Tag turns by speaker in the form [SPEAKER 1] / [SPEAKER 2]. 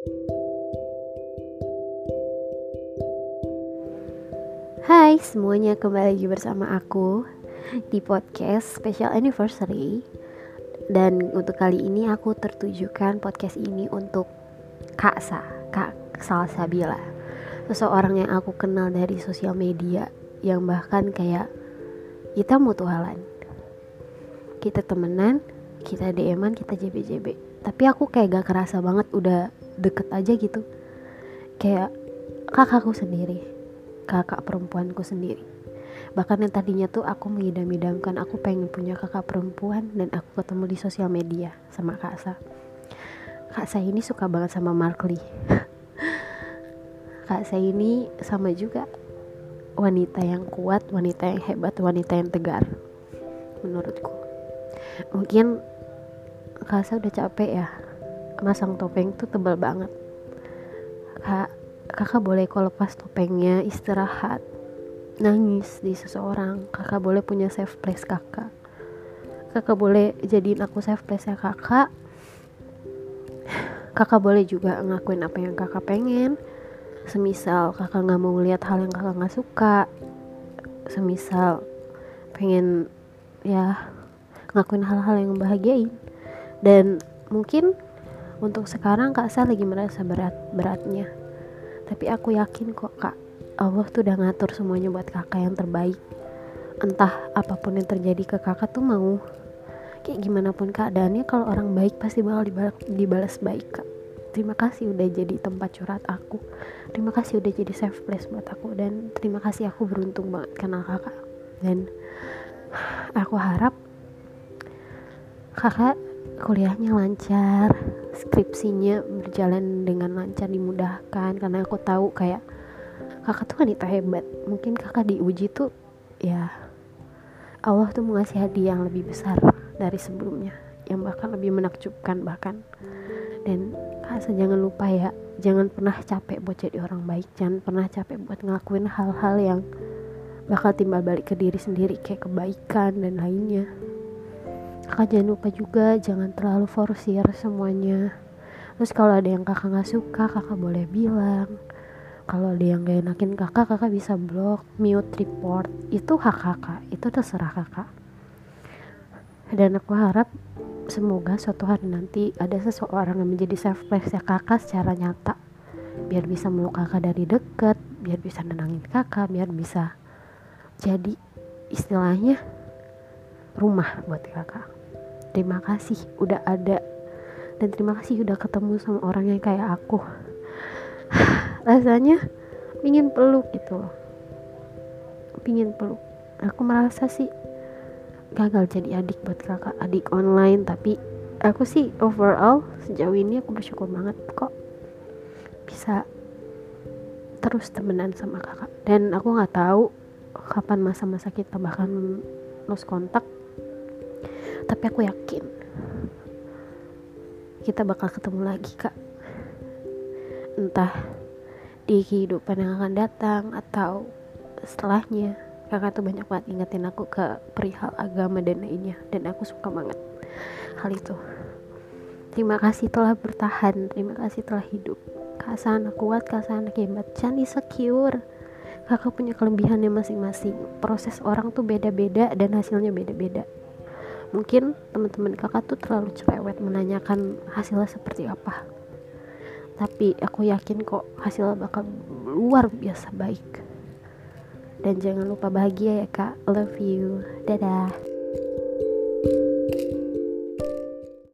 [SPEAKER 1] Hai semuanya kembali lagi bersama aku di podcast special anniversary. Dan untuk kali ini aku tertujukan podcast ini untuk Kak Sa, Kak Salsabila. Seseorang yang aku kenal dari sosial media Yang bahkan kayak kita mutualan. Kita temenan, kita DM-an, kita JB-JB Tapi aku kayak gak kerasa banget udah deket aja gitu. Kayak kakakku sendiri kakak perempuanku sendiri. Bahkan yang tadinya tuh aku mengidam-idamkan aku pengen punya kakak perempuan dan aku ketemu di sosial media sama kak Sa. Kak Sa ini suka banget sama Mark Lee. Kak Sa ini sama juga wanita yang kuat wanita yang hebat wanita yang tegar menurutku. Mungkin kak Sa udah capek ya masang topeng tuh tebal banget. Kak kakak boleh kalau lepas topengnya istirahat. Nangis di seseorang. Kakak boleh punya safe place kakak. Kakak boleh jadiin aku safe place ya kakak. Kakak boleh juga ngakuin apa yang kakak pengen. Semisal kakak nggak mau ngeliat hal yang kakak nggak suka. Semisal pengen ya ngakuin hal-hal yang bahagiain. Dan mungkin untuk sekarang kak saya lagi merasa berat beratnya. Tapi aku yakin kok kak Allah tuh udah ngatur semuanya buat kakak yang terbaik. Entah apa pun yang terjadi ke kakak tuh mau. Kayak gimana pun keadaannya kalau orang baik pasti bakal dibalas, dibalas baik kak. Terima kasih udah jadi tempat curhat aku. Terima kasih udah jadi safe place buat aku. Dan terima kasih aku beruntung banget kenal kakak. Dan aku harap kakak kuliahnya lancar skripsinya berjalan dengan lancar dimudahkan. Karena aku tahu kayak kakak tuh wanita hebat. Mungkin kakak diuji tuh ya Allah tuh mengasih hadiah yang lebih besar dari sebelumnya. Yang bahkan lebih menakjubkan bahkan. Dan kak jangan lupa ya jangan pernah capek buat jadi orang baik. Jangan pernah capek buat ngelakuin hal-hal yang bakal timbal balik ke diri sendiri kayak kebaikan dan lainnya kakak jangan lupa juga jangan terlalu forsir semuanya. Terus kalau ada yang kakak nggak suka kakak boleh bilang. Kalau ada yang gak enakin kakak kakak bisa blok mute report. Itu hak kakak itu terserah kakak. Dan aku harap semoga suatu hari nanti ada seseorang yang menjadi safe place ya kakak secara nyata. Biar bisa meluk kakak dari deket biar bisa nenangin kakak biar bisa jadi istilahnya rumah buat kakak terima kasih udah ada. Dan terima kasih udah ketemu sama orang yang kayak aku. Rasanya pingin peluk gitu loh. Pingin peluk. Aku merasa sih gagal jadi adik buat kakak adik online. Tapi aku sih overall sejauh ini aku bersyukur banget kok bisa terus temenan sama kakak. Dan aku nggak tahu kapan masa-masa kita bahkan lost kontak tapi aku yakin kita bakal ketemu lagi kak. Entah di kehidupan yang akan datang atau setelahnya kakak tuh banyak banget ingetin aku ke perihal agama dan lainnya dan aku suka banget hal itu. Terima kasih telah bertahan terima kasih telah hidup. Kak sana kuat kak sana hebat. Jangan insecure kakak punya kelebihannya masing-masing. Proses orang tuh beda-beda dan hasilnya beda-beda mungkin teman-teman kakak tuh terlalu cerewet menanyakan hasilnya seperti apa. Tapi aku yakin kok hasilnya bakal luar biasa baik. Dan jangan lupa bahagia ya kak. Love you. Dadah